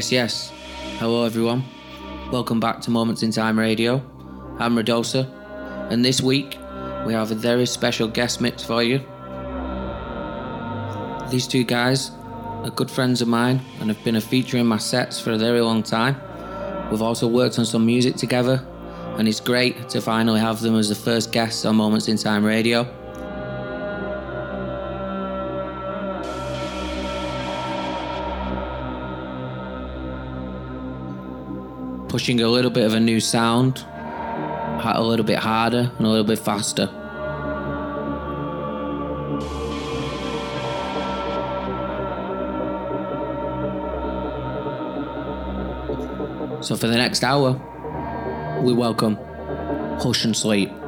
Yes, yes. Hello, everyone. Welcome back to Moments in Time Radio. I'm Radosa, and this week we have a very special guest mix for you. These two guys are good friends of mine and have been a feature in my sets for a very long time. We've also worked on some music together, and it's great to finally have them as the first guests on Moments in Time Radio. Pushing a little bit of a new sound, a little bit harder and a little bit faster. So for the next hour, we welcome Hush and Sleep.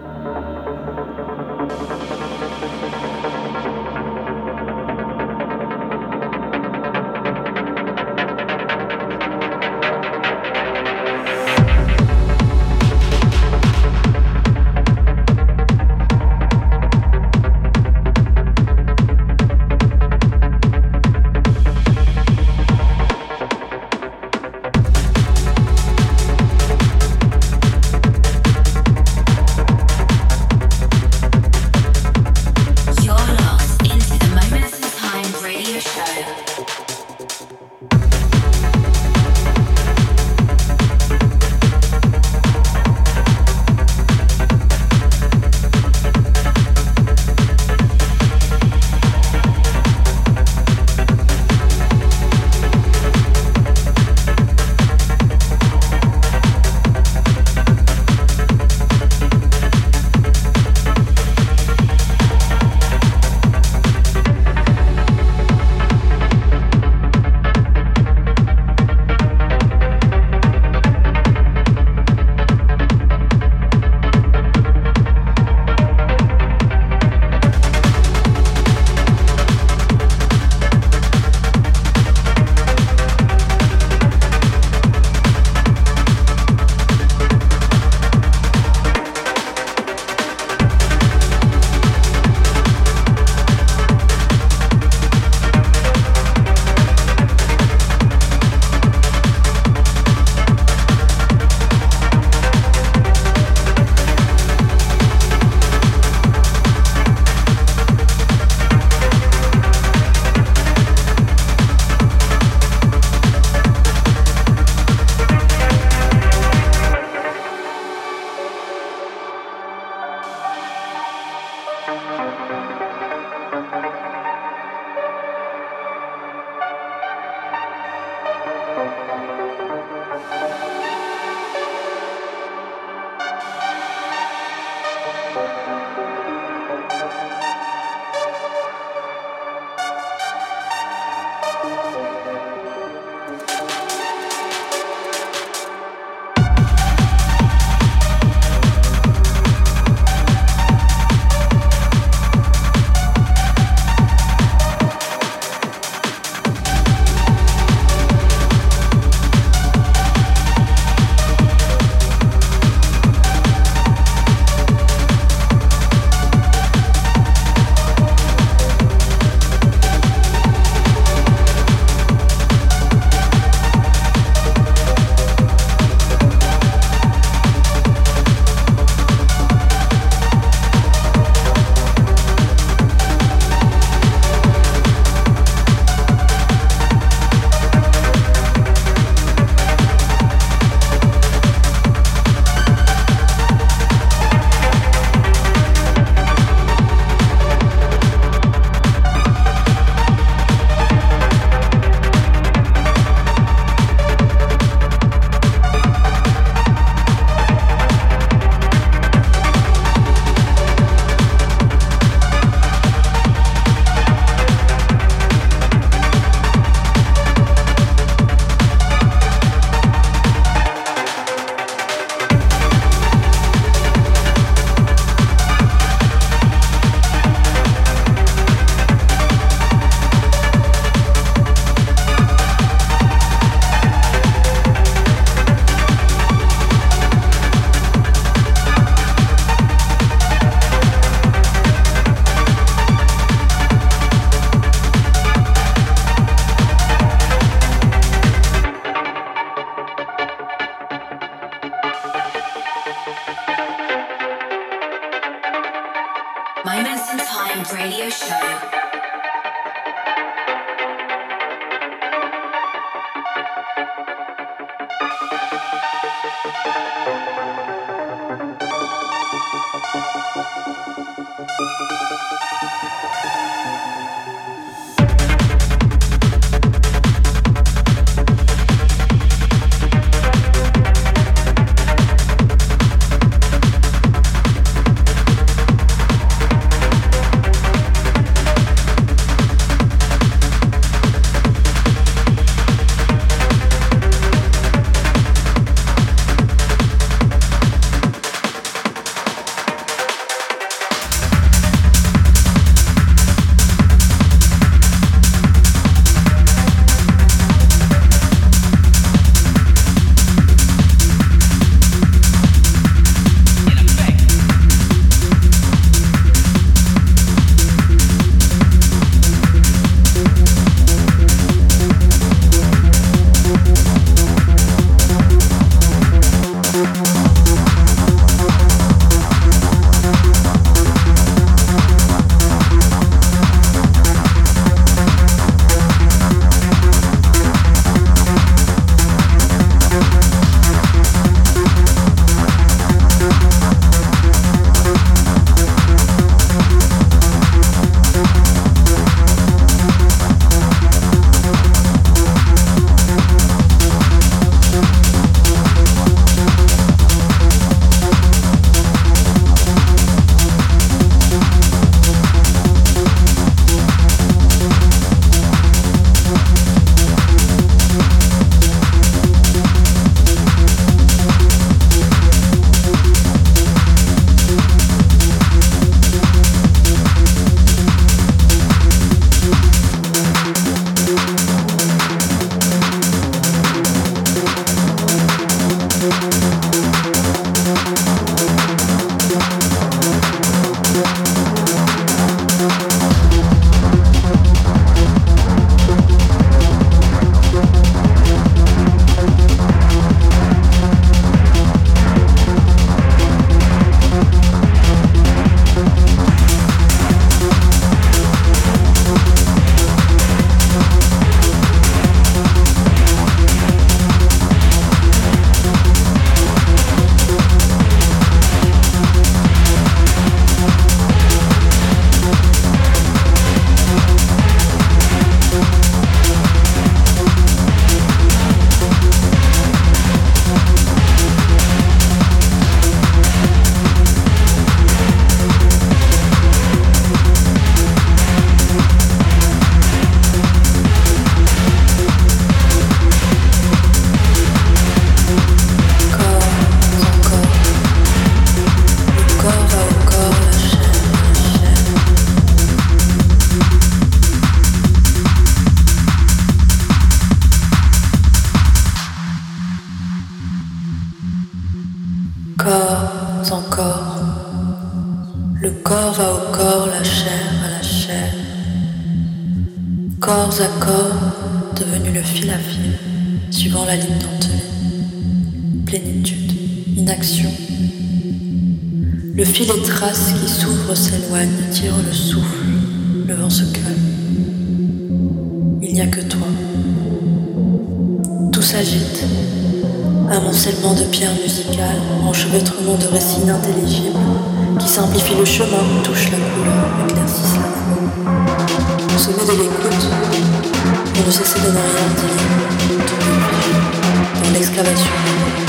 Il Amplifie le chemin, touche la couleur, éclaircisse la Au sommet de l'écoute, on ne cesse de ne rien dire, tout dans.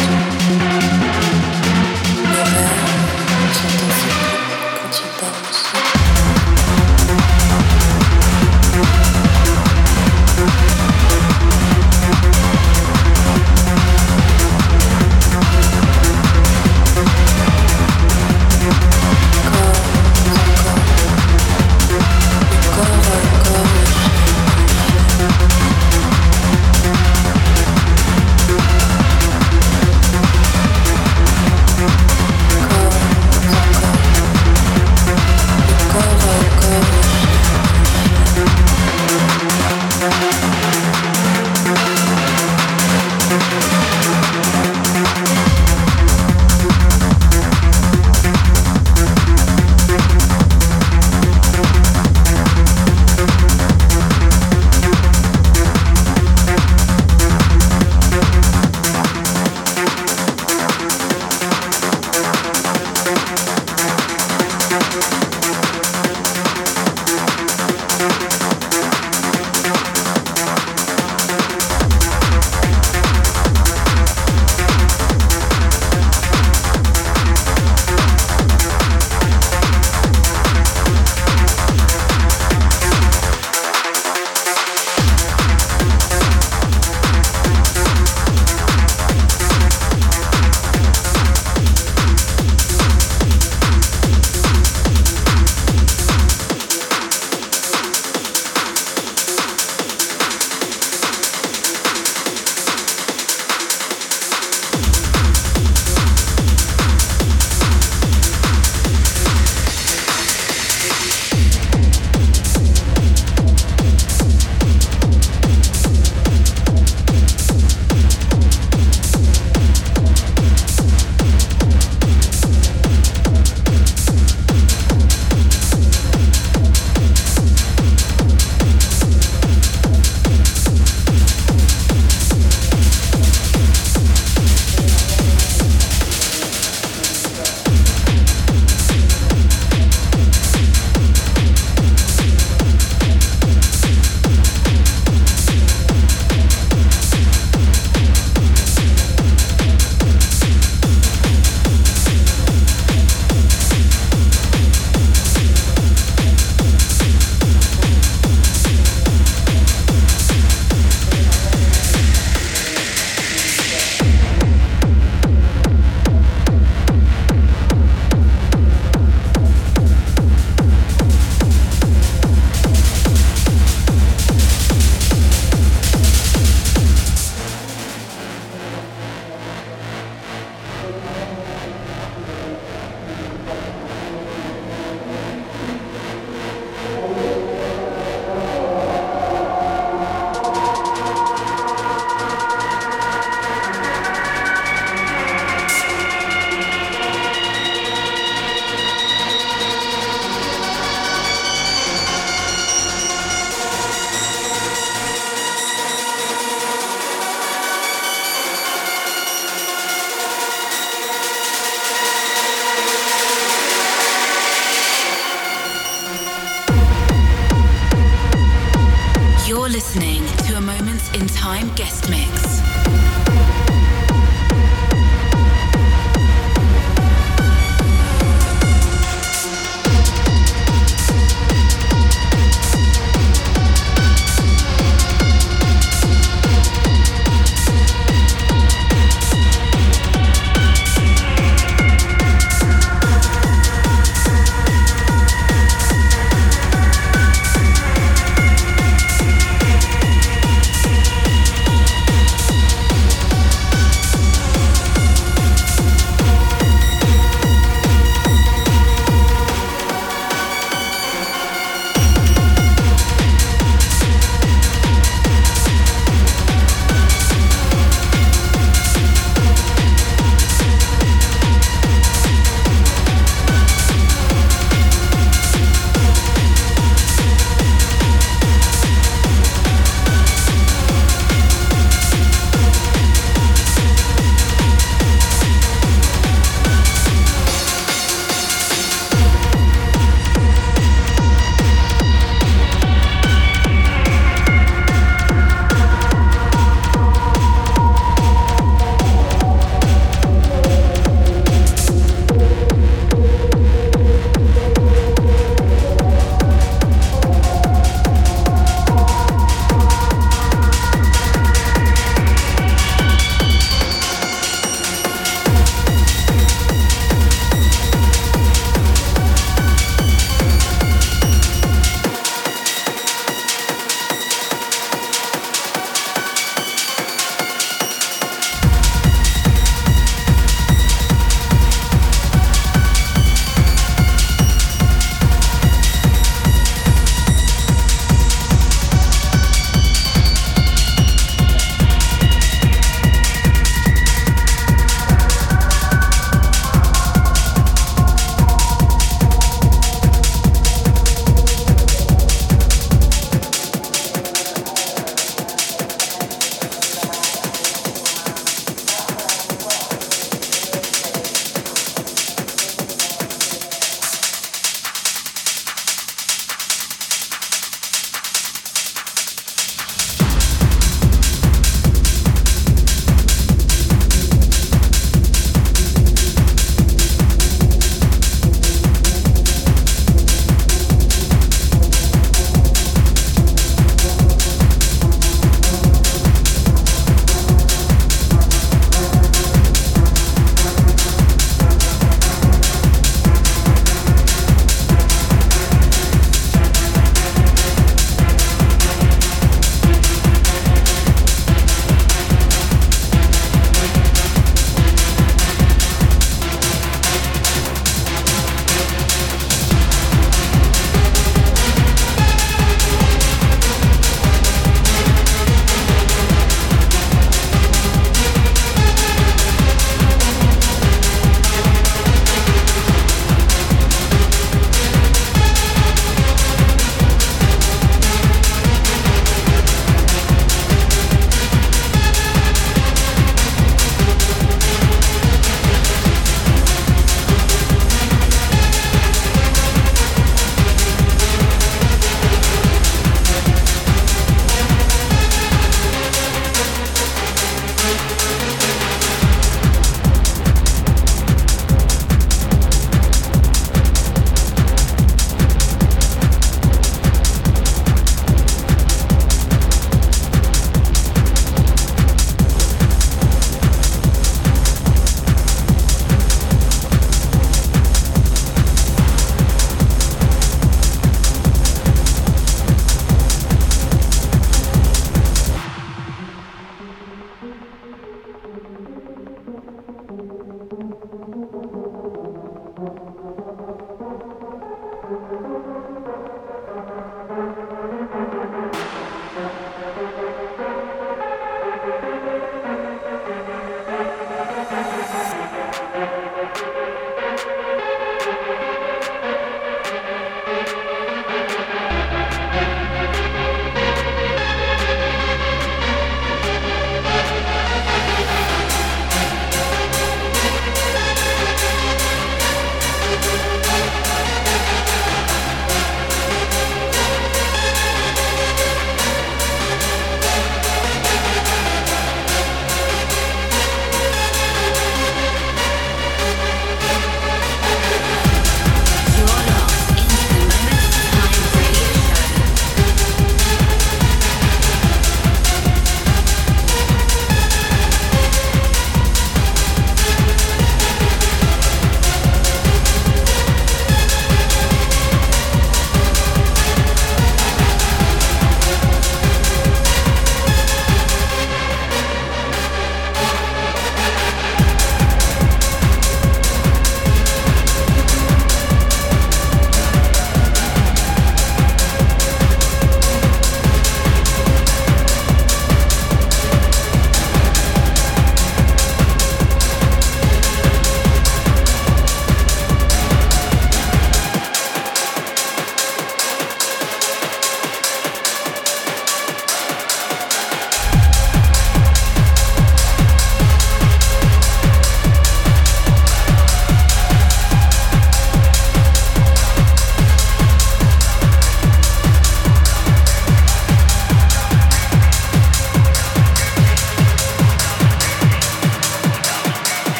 listening to a Moments in Time guest mix.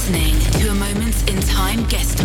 Listening to a Moments in Time guest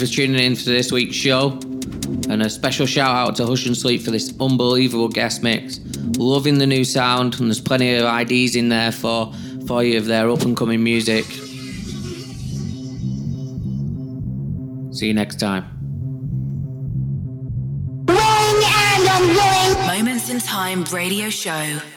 you for tuning in for this week's show. And a special shout out to Hush and Sleep for this unbelievable guest mix. Loving the new sound, and there's plenty of IDs in there for, for you of their up and coming music. See you next time. Moments in Time radio show.